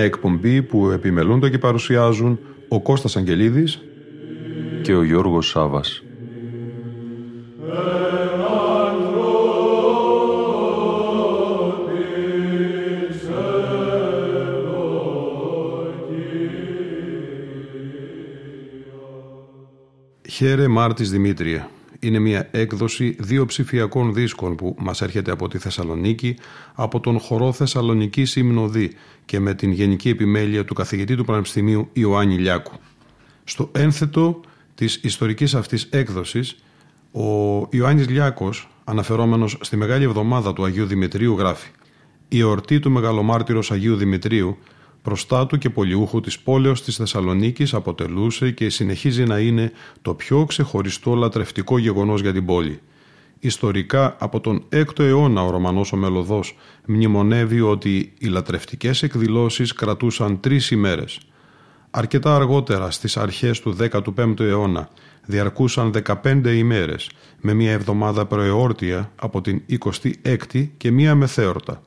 Μια εκπομπή που επιμελούνται και παρουσιάζουν ο Κώστας Αγγελίδης και ο Γιώργος Σάβας. Χαίρε Μάρτης Δημήτρια. Είναι μια έκδοση δύο ψηφιακών δίσκων που μας έρχεται από τη Θεσσαλονίκη, από τον χορό Θεσσαλονική Συμνοδή και με την γενική επιμέλεια του καθηγητή του Πανεπιστημίου Ιωάννη Λιάκου. Στο ένθετο της ιστορικής αυτής έκδοσης, ο Ιωάννης Λιάκος, αναφερόμενος στη Μεγάλη Εβδομάδα του Αγίου Δημητρίου, γράφει «Η εορτή του Μεγαλομάρτυρος Αγίου Δημητρίου, προστάτου και πολιούχου της πόλεως της Θεσσαλονίκης αποτελούσε και συνεχίζει να είναι το πιο ξεχωριστό λατρευτικό γεγονός για την πόλη. Ιστορικά από τον 6ο αιώνα ο Ρωμανός ο Μελωδός μνημονεύει ότι οι λατρευτικές εκδηλώσεις κρατούσαν τρεις ημέρες – Αρκετά αργότερα, στις αρχές του 15ου αιώνα, διαρκούσαν 15 ημέρες, με μία εβδομάδα προεόρτια από την 26η και μία μεθέωρτα.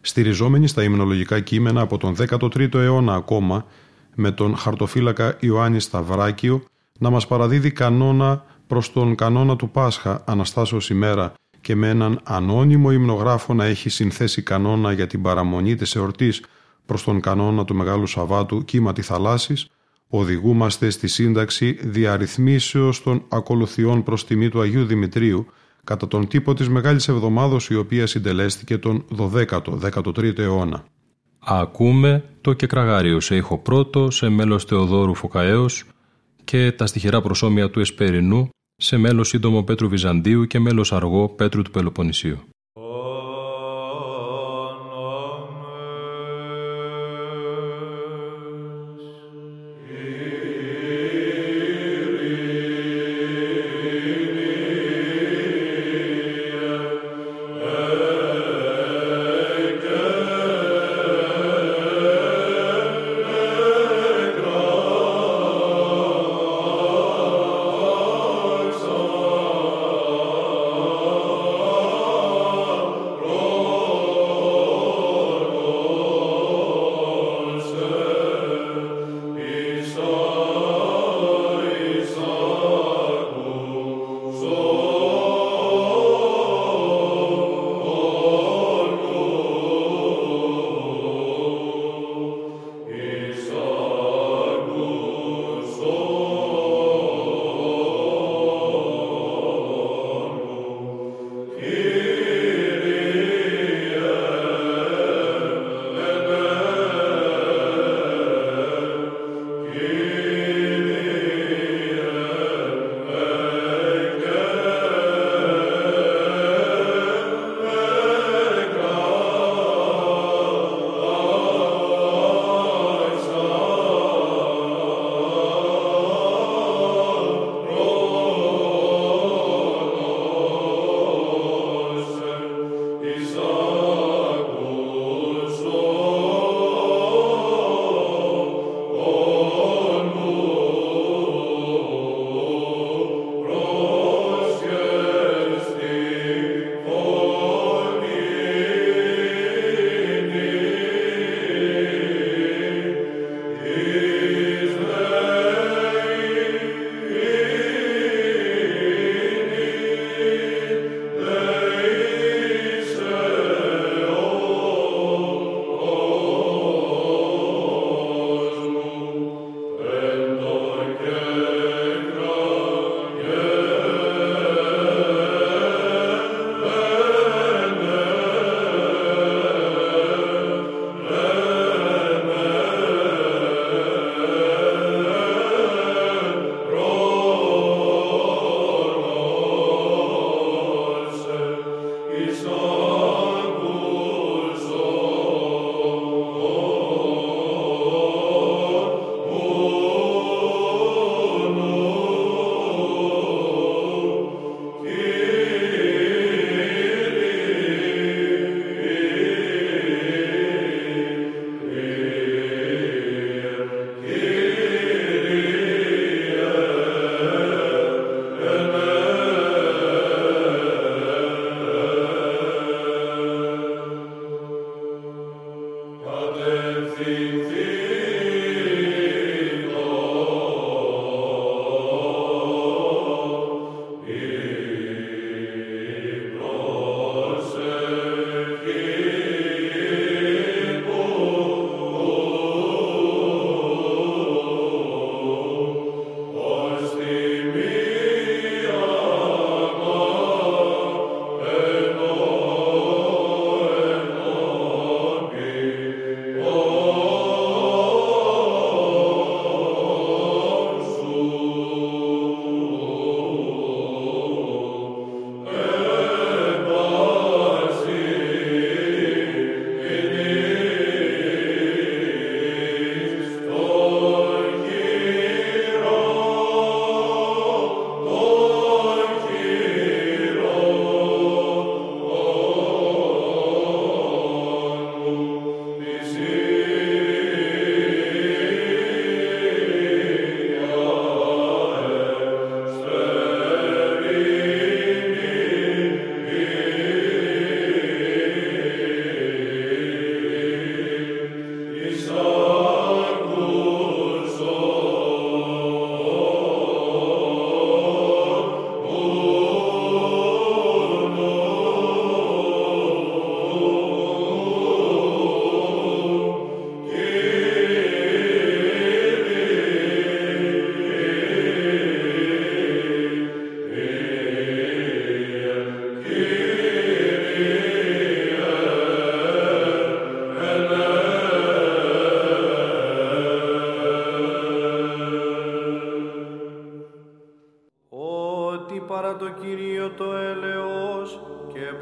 Στηριζόμενοι στα υμνολογικά κείμενα από τον 13ο αιώνα ακόμα, με τον χαρτοφύλακα Ιωάννη Σταυράκιο να μας παραδίδει κανόνα προς τον κανόνα του Πάσχα Αναστάσεως ημέρα και με έναν ανώνυμο υμνογράφο να έχει συνθέσει κανόνα για την παραμονή της εορτής προς τον κανόνα του Μεγάλου Σαββάτου κύματι θαλάσσης, οδηγούμαστε στη σύνταξη διαρρυθμίσεως των ακολουθιών προς τιμή του Αγίου Δημητρίου κατά τον τύπο της Μεγάλης Εβδομάδος η οποία συντελέστηκε τον 12ο, 13ο αιώνα. Ακούμε το κεκραγάριο σε ήχο πρώτο, σε μέλος Θεοδόρου Φωκαέως και τα στοιχερά προσώμια του Εσπερινού σε μέλος σύντομο Πέτρου Βυζαντίου και μέλος αργό Πέτρου του Πελοποννησίου.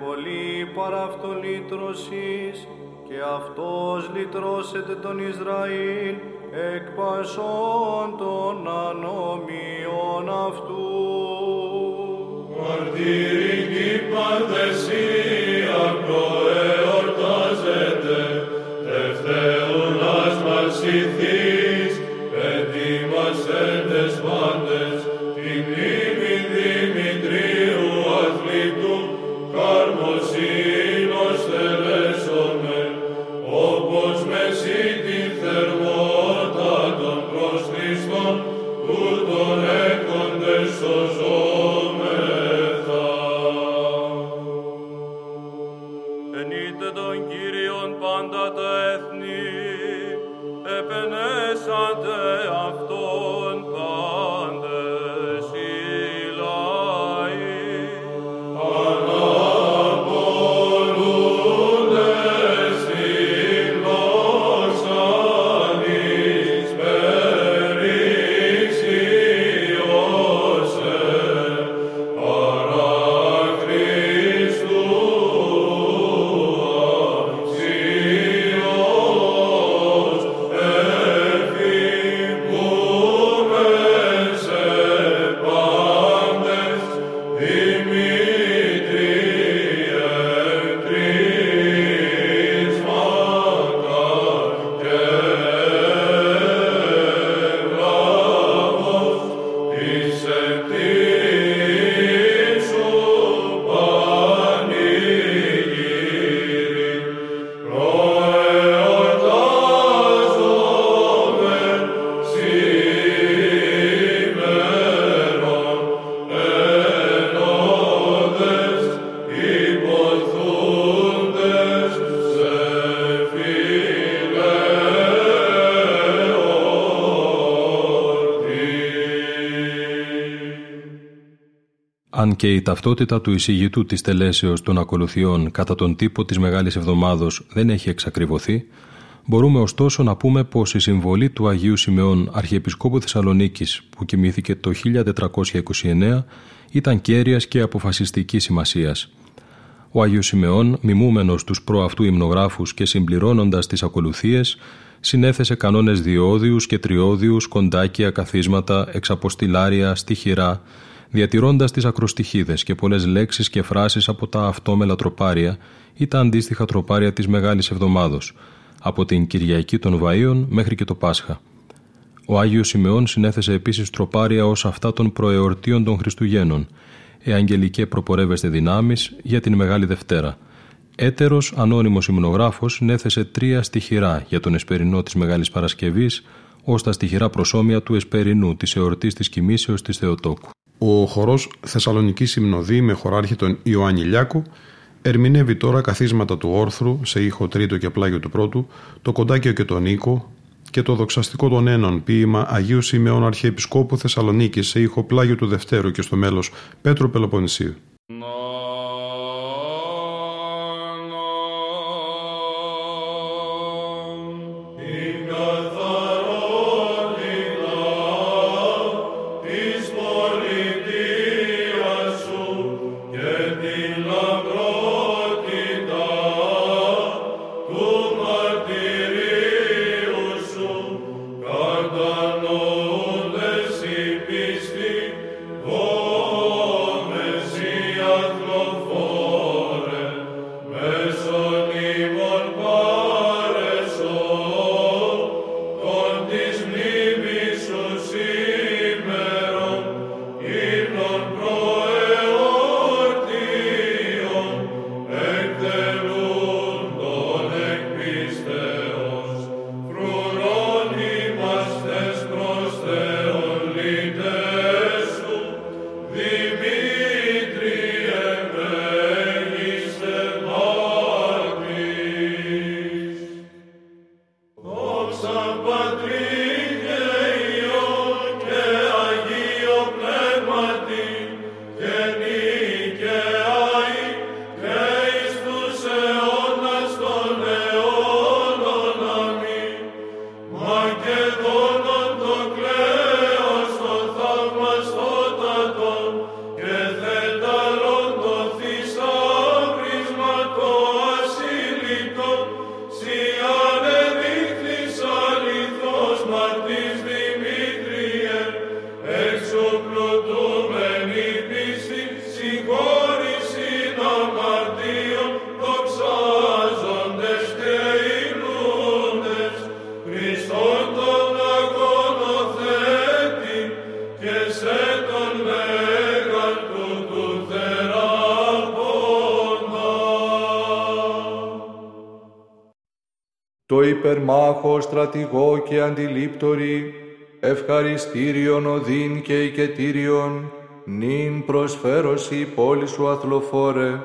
Πολύ παραυτολήτρωσης και αυτός λυτρώσεται τον Ισραήλ εκ πασών των ανομιών αυτού. Μαρτυρική παντεσία προεορτάζεται, δευτέρωνας μας Αν και η ταυτότητα του εισηγητού της τελέσεως των ακολουθιών κατά τον τύπο της Μεγάλης Εβδομάδος δεν έχει εξακριβωθεί, μπορούμε ωστόσο να πούμε πως η συμβολή του Αγίου Σιμεών Αρχιεπισκόπου Θεσσαλονίκης που κοιμήθηκε το 1429 ήταν κέρυας και αποφασιστικής σημασίας. Ο Άγιος Σιμεών, μιμούμενος τους προαυτού υμνογράφους και συμπληρώνοντας τις ακολουθίες, συνέθεσε κανόνες διόδιους και τριώδιους, κοντάκια, καθίσματα, εξαποστηλάρια, στοιχειρά, διατηρώντας τις ακροστοιχίδες και πολλές λέξεις και φράσεις από τα αυτόμελα τροπάρια ή τα αντίστοιχα τροπάρια της Μεγάλης Εβδομάδος, από την Κυριακή των Βαΐων μέχρι και το Πάσχα. Ο Άγιος Σιμεών συνέθεσε επίσης τροπάρια ως αυτά των προεορτίων των Χριστουγέννων, εαγγελικέ προπορεύεστε δυνάμεις για την Μεγάλη Δευτέρα. Έτερος ανώνυμος υμνογράφος συνέθεσε τρία στοιχειρά για τον εσπερινό της Μεγάλης Παρασκευής ως τα στοιχειρά προσώμια του εσπερινού της εορτής της Κοιμήσεως της Θεοτόκου. Ο χορός Θεσσαλονική Συμνοδή με χωράρχη τον Ιωάννη Λιάκου ερμηνεύει τώρα καθίσματα του όρθρου σε ήχο τρίτο και πλάγιο του πρώτου, το κοντάκιο και τον οίκο και το δοξαστικό των ένων ποίημα Αγίου Σιμεών Αρχιεπισκόπου Θεσσαλονίκης σε ήχο πλάγιο του Δευτέρου και στο μέλος Πέτρου Πελοποννησίου. Υπερμάχο στρατηγό και αντιλήπτορη, ευχαριστήριον οδύν και οικετήριον, νυν προσφέρωση πόλη σου αθλοφόρε,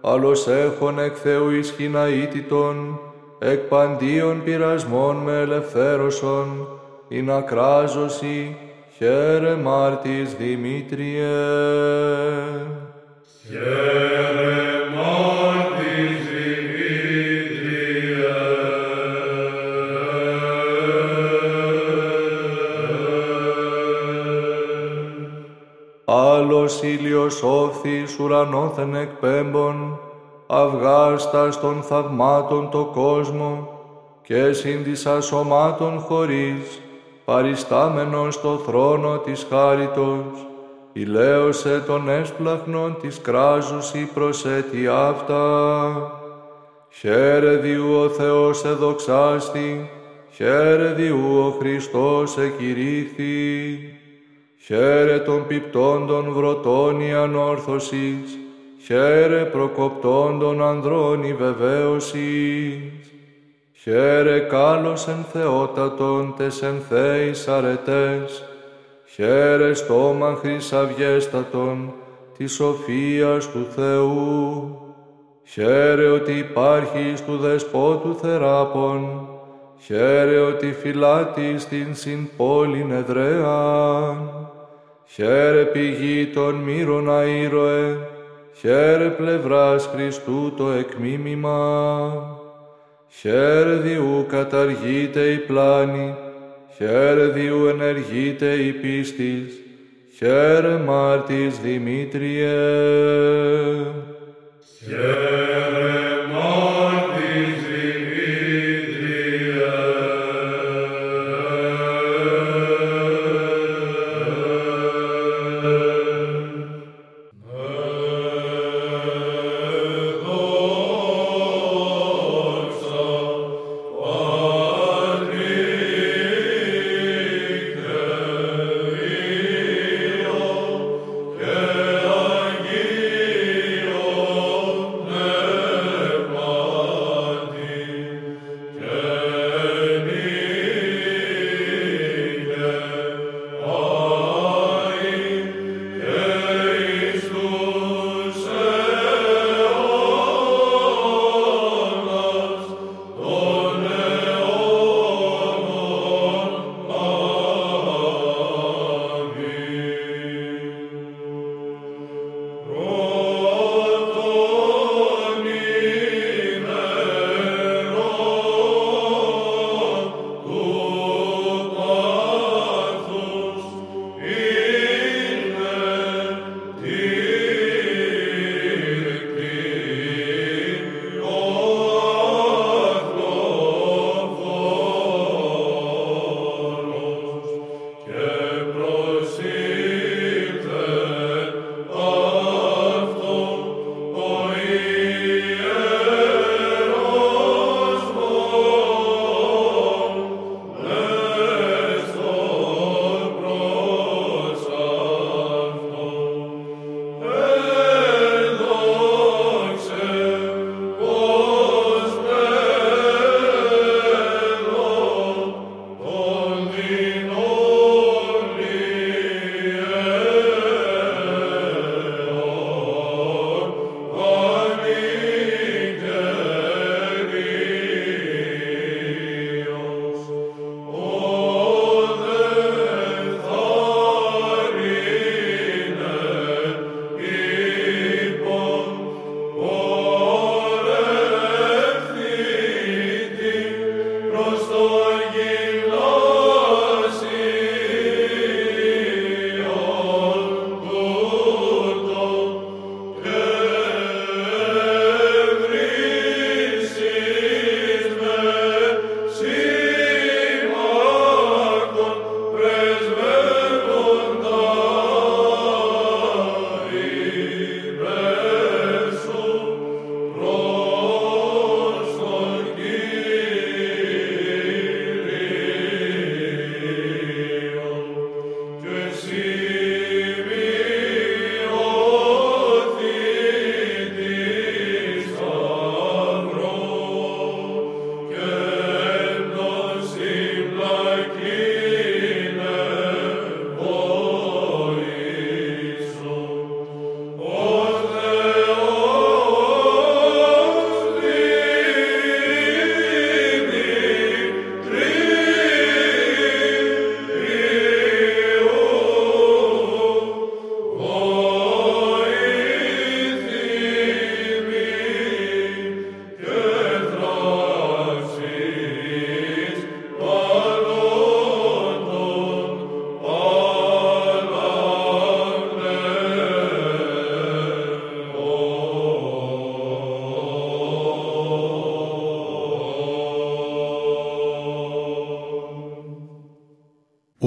άλλος έχων εκ Θεού ισχυναήτητον, εκ παντίων πειρασμών με ελευθέρωσον, η να κράζωση, χαίρε μάρτης Δημήτριε. Χαίρε Άλλος ήλιος όφθης ουρανόθεν εκπέμπων, αυγάστας των θαυμάτων το κόσμο και σύντισα σωμάτων χωρίς, παριστάμενος στο θρόνο της χάριτος, ηλέωσε τον έσπλαχνον της κράζουσι προσέτη αυτά. Χαίρε διού ο Θεός εδοξάστη, χαίρε διού ο Χριστός εκηρύχθη. Χαίρε των πιπτών βρωτών η ανόρθωσης, χαίρε προκοπτών των ανδρών η βεβαίωσης. Χαίρε κάλος εν θεότατον τες εν θέης αρετές, χαίρε στόμα χρυσαυγέστατον της σοφίας του Θεού. Χαίρε ότι υπάρχει του δεσπότου θεράπων, χαίρε ότι φυλάτης στην συν πόλην εδραίαν. Χαίρε πηγή των μύρων αήρωε, χαίρε πλευράς Χριστού το εκμίμημα. Χαίρε διού καταργείται η πλάνη, χαίρε διού ενεργείται η πίστης, χαίρε μάρτης Δημήτριε. Χαίρε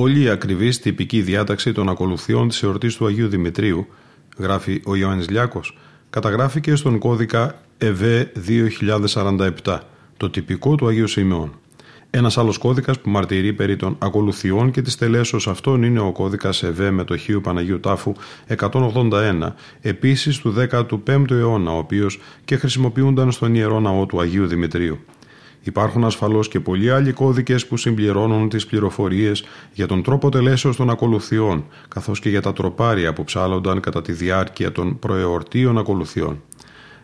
Όλη η ακριβής τυπική διάταξη των ακολουθιών της εορτής του Αγίου Δημητρίου, γράφει ο Ιωάννης Λιάκος, καταγράφηκε στον κώδικα ΕΒ 2047, το τυπικό του Αγίου Σημειών. Ένας άλλος κώδικας που μαρτυρεί περί των ακολουθιών και της τελέσεως αυτών είναι ο κώδικας ΕΒ μετοχίου Παναγίου Τάφου 181, επίσης του 15ου αιώνα, ο οποίος και χρησιμοποιούνταν στον ιερό ναό του Αγίου Δημητρίου. Υπάρχουν ασφαλώς και πολλοί άλλοι κώδικες που συμπληρώνουν τις πληροφορίες για τον τρόπο τελέσεως των ακολουθιών, καθώς και για τα τροπάρια που ψάλλονταν κατά τη διάρκεια των προεορτίων ακολουθιών.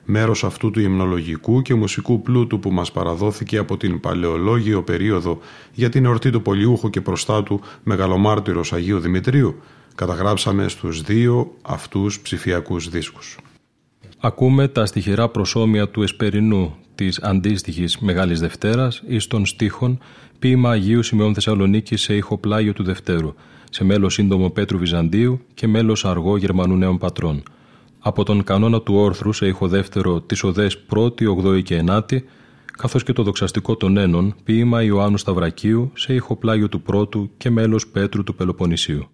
Μέρος αυτού του υμνολογικού και μουσικού πλούτου που μας παραδόθηκε από την παλαιολόγιο περίοδο για την εορτή του Πολιούχου και προστάτου Μεγαλομάρτυρος Αγίου Δημητρίου καταγράψαμε στους δύο αυτούς ψηφιακούς δίσκους. Ακούμε τα στοιχειρά προσώμια του Εσπερινού της αντίστοιχης Μεγάλης Δευτέρας εις των στίχων ποίημα Αγίου Σημειών Θεσσαλονίκη σε ηχοπλάγιο του Δευτέρου, σε μέλος σύντομο Πέτρου Βυζαντίου και μέλος αργό Γερμανού Νέων Πατρών από τον κανόνα του όρθρου σε ήχο δεύτερο τις οδές πρώτη, ογδόη και ενάτη, καθώς και το δοξαστικό των ένων, ποίημα Ιωάννου Σταυρακίου σε ήχο πλάγιο του πρώτου και μέλος Πέτρου του Πελοποννησίου.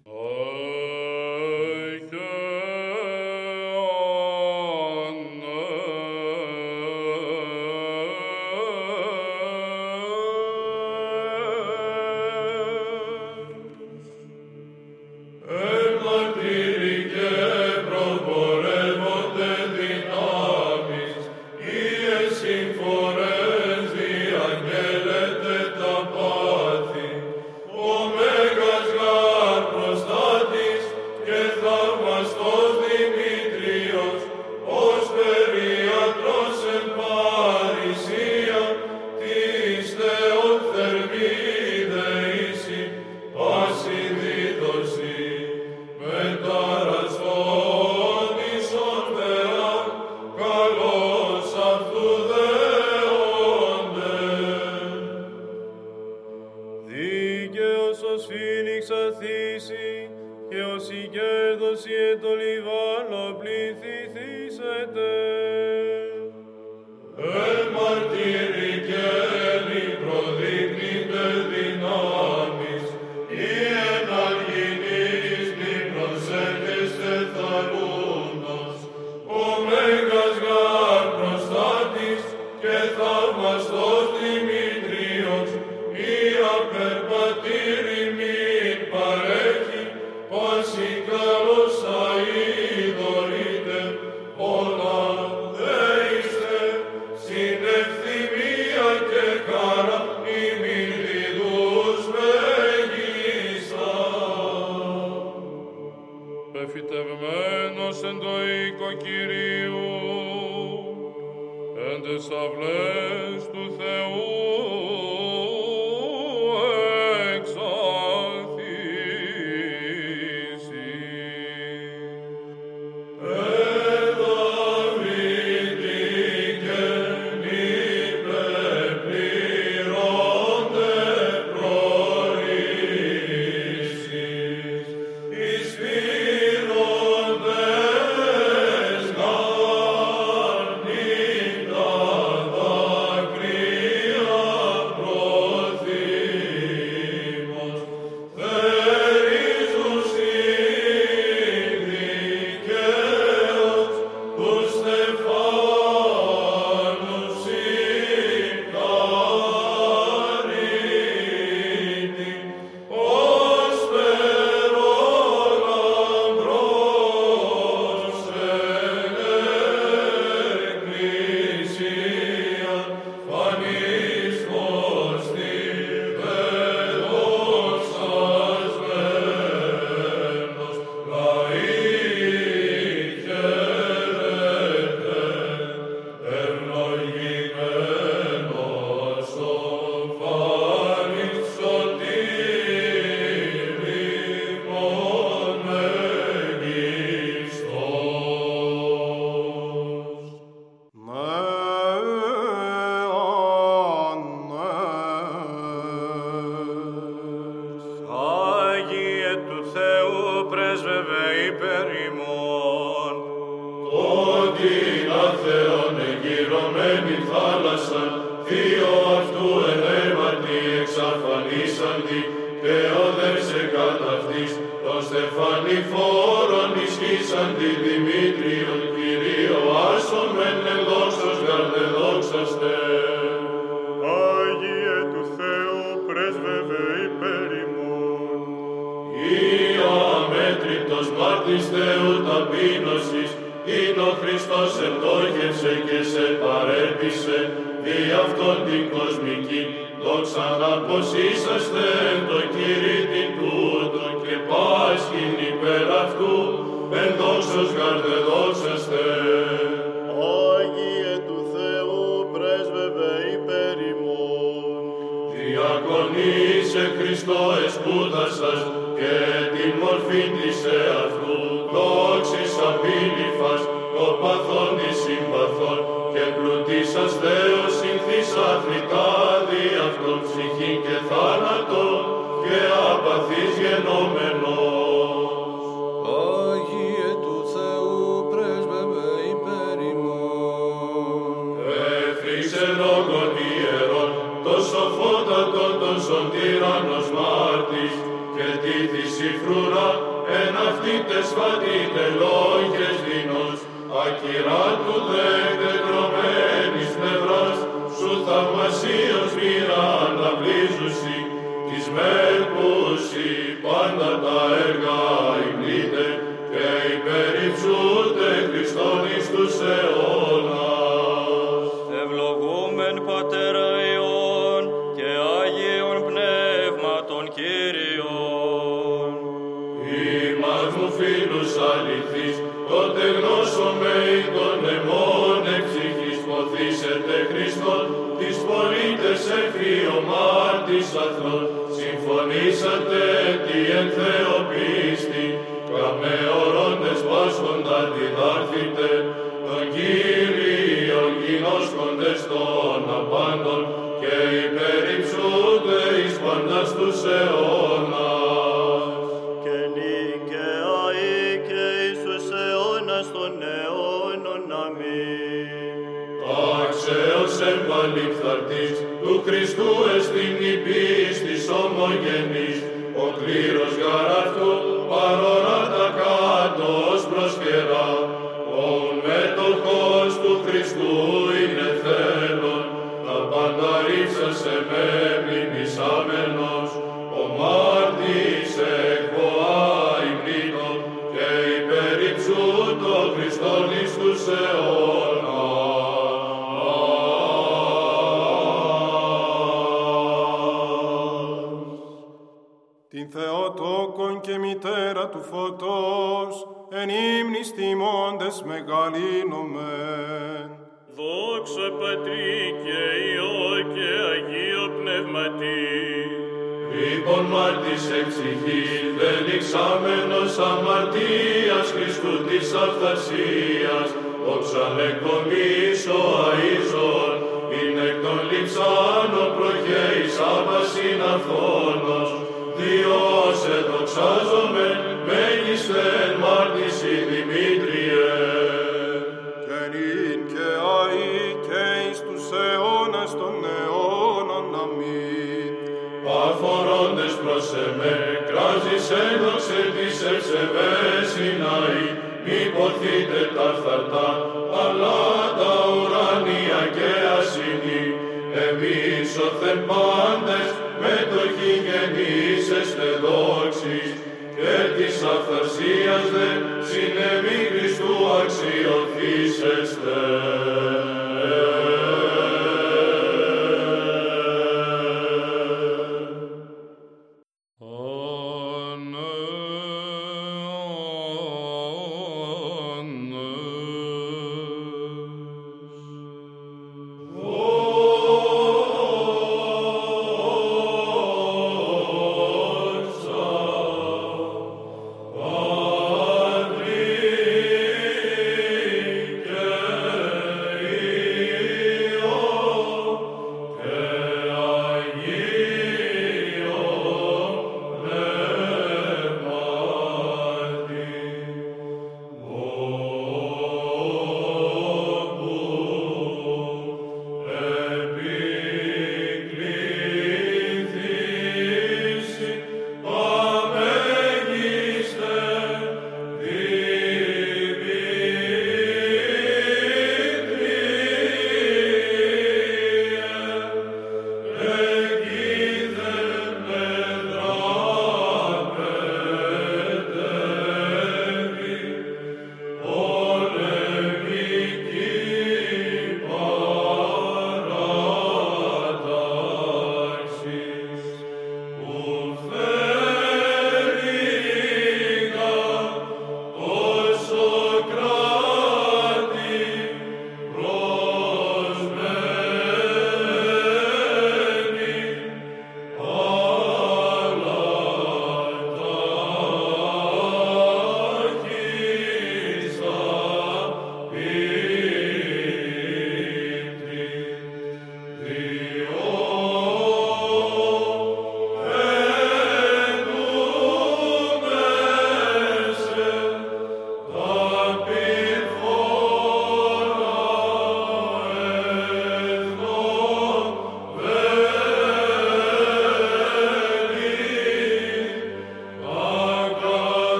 ημών την κοσμική, δόξα να πως είσαστε το κηρύτη τούτο και πάσχην υπέρ αυτού, εν δόξος γαρδεδόξα Θεός του Χριστού εστιν η πίστης ομογενής, ο κλήρος γαρ παρορά Αναστασίας, δόξα λεκομία,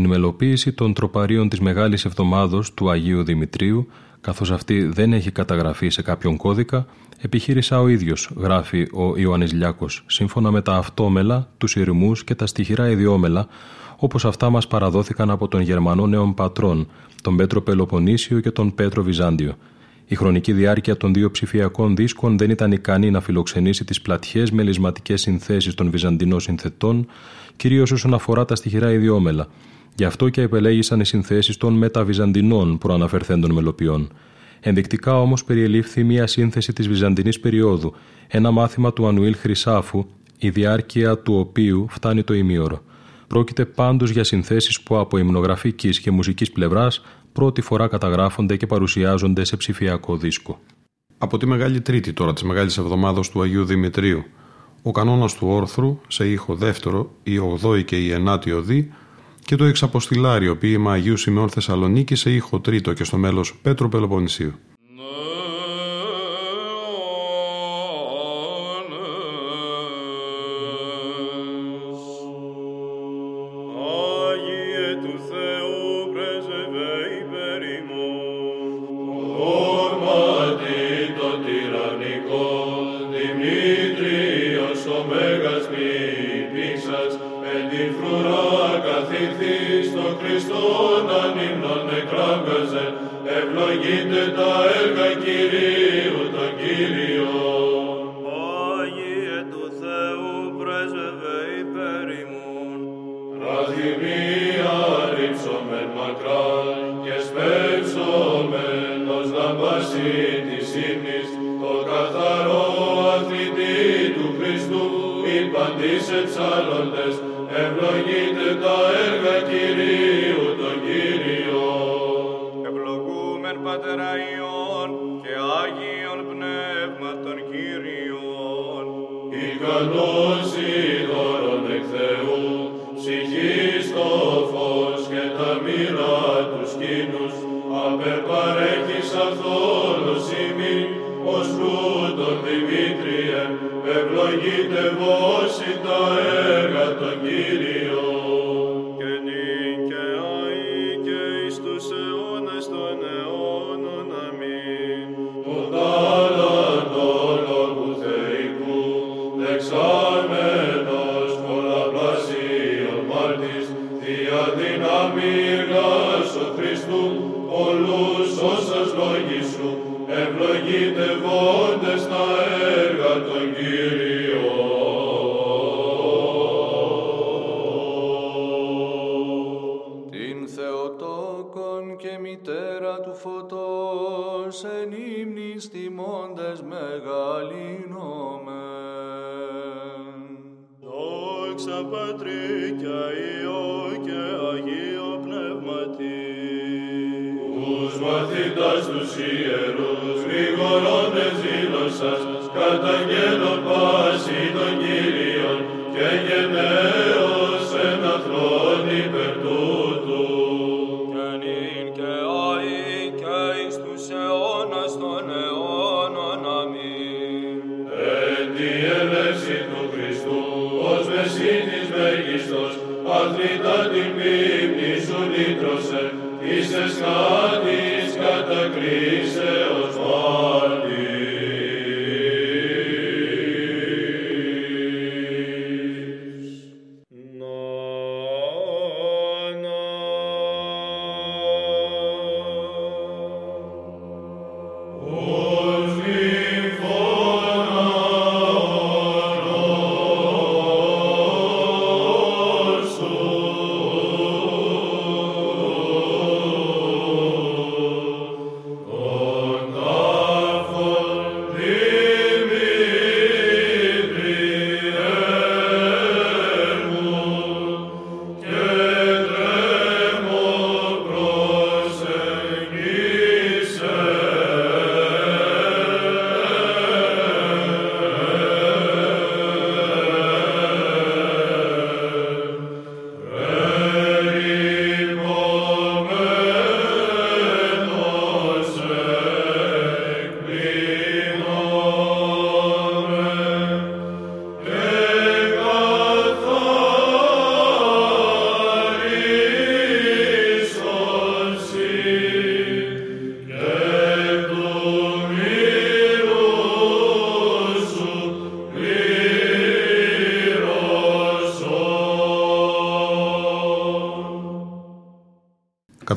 Την μελοποίηση των τροπαρίων της Μεγάλης Εβδομάδος του Αγίου Δημητρίου, καθώς αυτή δεν έχει καταγραφεί σε κάποιον κώδικα, επιχείρησα ο ίδιος, γράφει ο Ιωάννης Λιάκος, σύμφωνα με τα αυτόμελα, τους ηρμούς και τα στοιχειρά ιδιόμελα, όπως αυτά μας παραδόθηκαν από τον Γερμανό νέων πατρών, τον Πέτρο Πελοποννήσιο και τον Πέτρο Βυζάντιο. Η χρονική διάρκεια των δύο ψηφιακών δίσκων δεν ήταν ικανή να φιλοξενήσει τις πλατιές μελισματικές συνθέσεις των Βυζαντινών συνθετών, κυρίως όσον αφορά τα στοιχειρά ιδιόμελα. Γι' αυτό και επελέγησαν οι συνθέσεις των μεταβυζαντινών προαναφερθέντων μελοποιών. Ενδεικτικά όμως περιελήφθη μια σύνθεση της Βυζαντινής περίοδου, ένα μάθημα του Ανουήλ Χρυσάφου, η διάρκεια του οποίου φτάνει το ημίωρο. Πρόκειται πάντως για συνθέσεις που από υμνογραφικής και μουσικής πλευράς πρώτη φορά καταγράφονται και παρουσιάζονται σε ψηφιακό δίσκο. Από τη Μεγάλη Τρίτη τώρα της Μεγάλης Εβδομάδας του Αγίου Δημητρίου, ο κανόνας του όρθρου σε ήχο δεύτερο, η 8η και η 9η οδή και το εξαποστηλάριο ποίημα Αγίου Σημεών Θεσσαλονίκη σε ήχο τρίτο και στο μέλος Πέτρο Πελοποννησίου.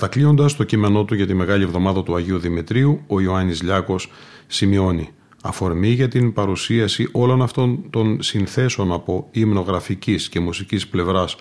Κατακλείοντας το κείμενό του για τη Μεγάλη Εβδομάδα του Αγίου Δημητρίου, ο Ιωάννης Λιάκος σημειώνει αφορμή για την παρουσίαση όλων αυτών των συνθέσεων από υμνογραφικής και μουσικής πλευράς.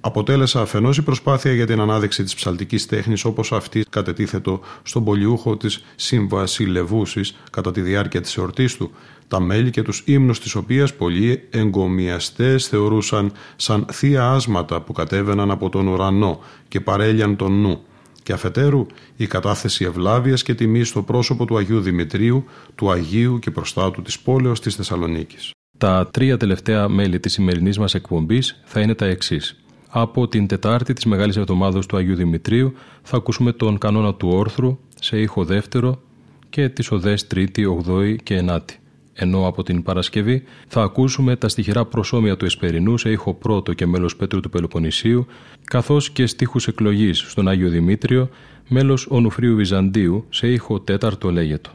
Αποτέλεσε αφενός η προσπάθεια για την ανάδειξη της ψαλτικής τέχνης όπως αυτή κατετίθετο στον πολιούχο της Συμβασιλευούσης κατά τη διάρκεια της εορτής του, τα μέλη και τους ύμνους της οποίας πολλοί εγκομιαστές θεωρούσαν σαν θεία άσματα που κατέβαιναν από τον ουρανό και παρέλιαν τον νου και αφετέρου η κατάθεση ευλάβειας και τιμής στο πρόσωπο του Αγίου Δημητρίου, του Αγίου και προστάτου της πόλεως της Θεσσαλονίκης. Τα τρία τελευταία μέλη της σημερινής μας εκπομπής θα είναι τα εξής. Από την Τετάρτη της Μεγάλης Εβδομάδος του Αγίου Δημητρίου θα ακούσουμε τον κανόνα του όρθρου σε ήχο δεύτερο και τις οδές τρίτη, ογδόη και ενάτη ενώ από την Παρασκευή θα ακούσουμε τα στοιχειρά προσώμια του Εσπερινού σε ήχο πρώτο και μέλος Πέτρου του Πελοποννησίου, καθώς και στίχους εκλογής στον Άγιο Δημήτριο, μέλος Ονουφρίου Βυζαντίου σε ήχο τέταρτο λέγετο.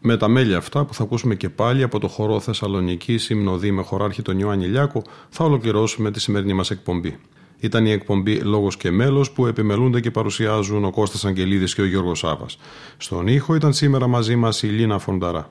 Με τα μέλη αυτά που θα ακούσουμε και πάλι από το χορό Θεσσαλονική Συμνοδή με χωράρχη τον Ιωάννη Λιάκο, θα ολοκληρώσουμε τη σημερινή μας εκπομπή. Ήταν η εκπομπή Λόγος και Μέλος που επιμελούνται και παρουσιάζουν ο Κώστας Αγγελίδης και ο Γιώργος Σάβας. Στον ήχο ήταν σήμερα μαζί μας η Λίνα Φονταρά.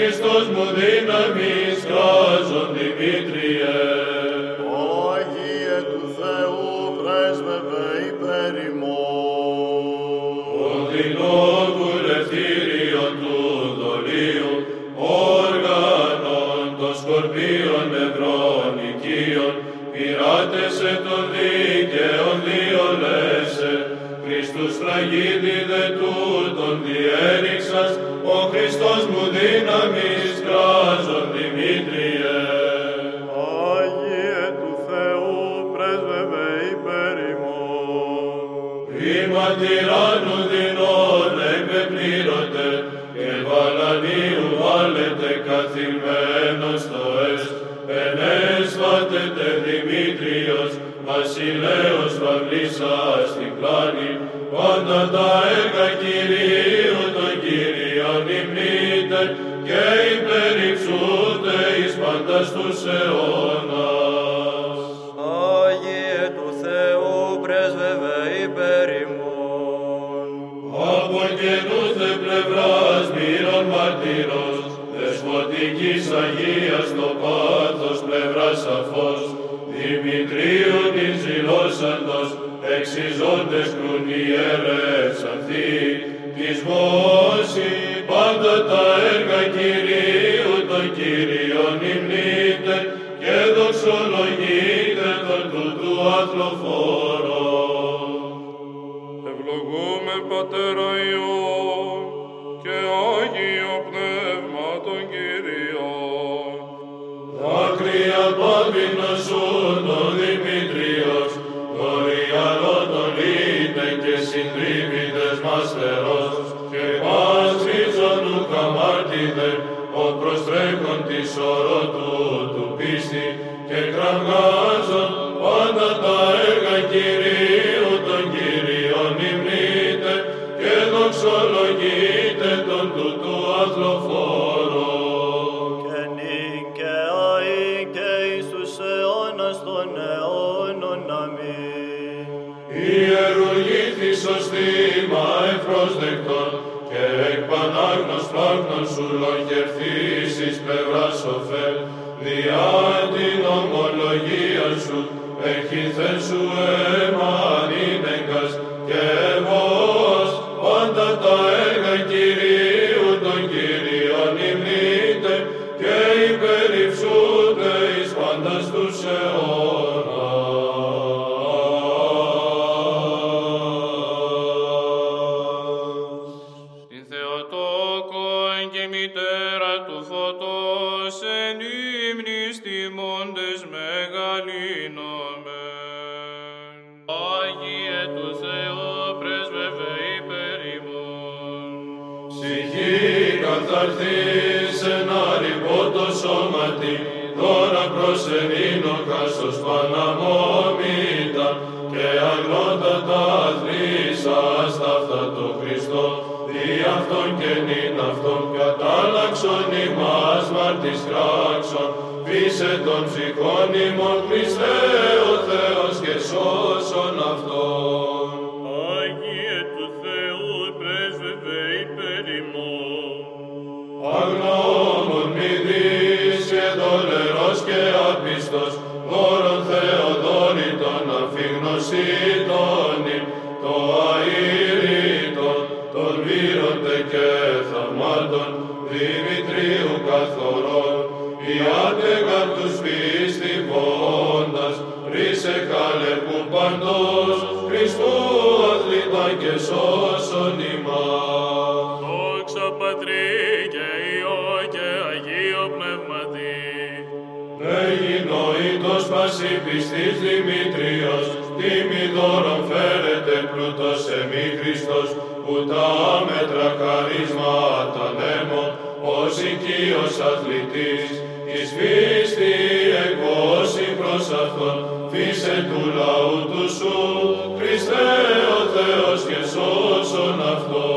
Χριστός μου δύναμη σκάζον Δημήτριε. Ω Αγίε του Θεού πρέσβευε υπέρ ημών. Οδυνό του δολίου, όργανων των σκορπίων νευρών οικείων, πειράτεσε των δίκαιων διολέσε, Χριστούς φραγίδι καθορών, η άντεγα πίστη πίστηβοντας, ρίσε χάλε που παντός, Χριστού αθλητά και σώσον ημάς. Δόξα Πατρί και Υιό και Αγίο Πνευματί, Εγινόητος πασίπιστης Δημήτριος, τίμη δώρον φέρεται σε εμεί Χριστός, που τα άμετρα χαρίσματα οικείος αθλητής, εις πίστη εκβώσει προς Αυτόν, φύσε του λαού του σου, Χριστέ ο Θεός και σώσον Αυτόν.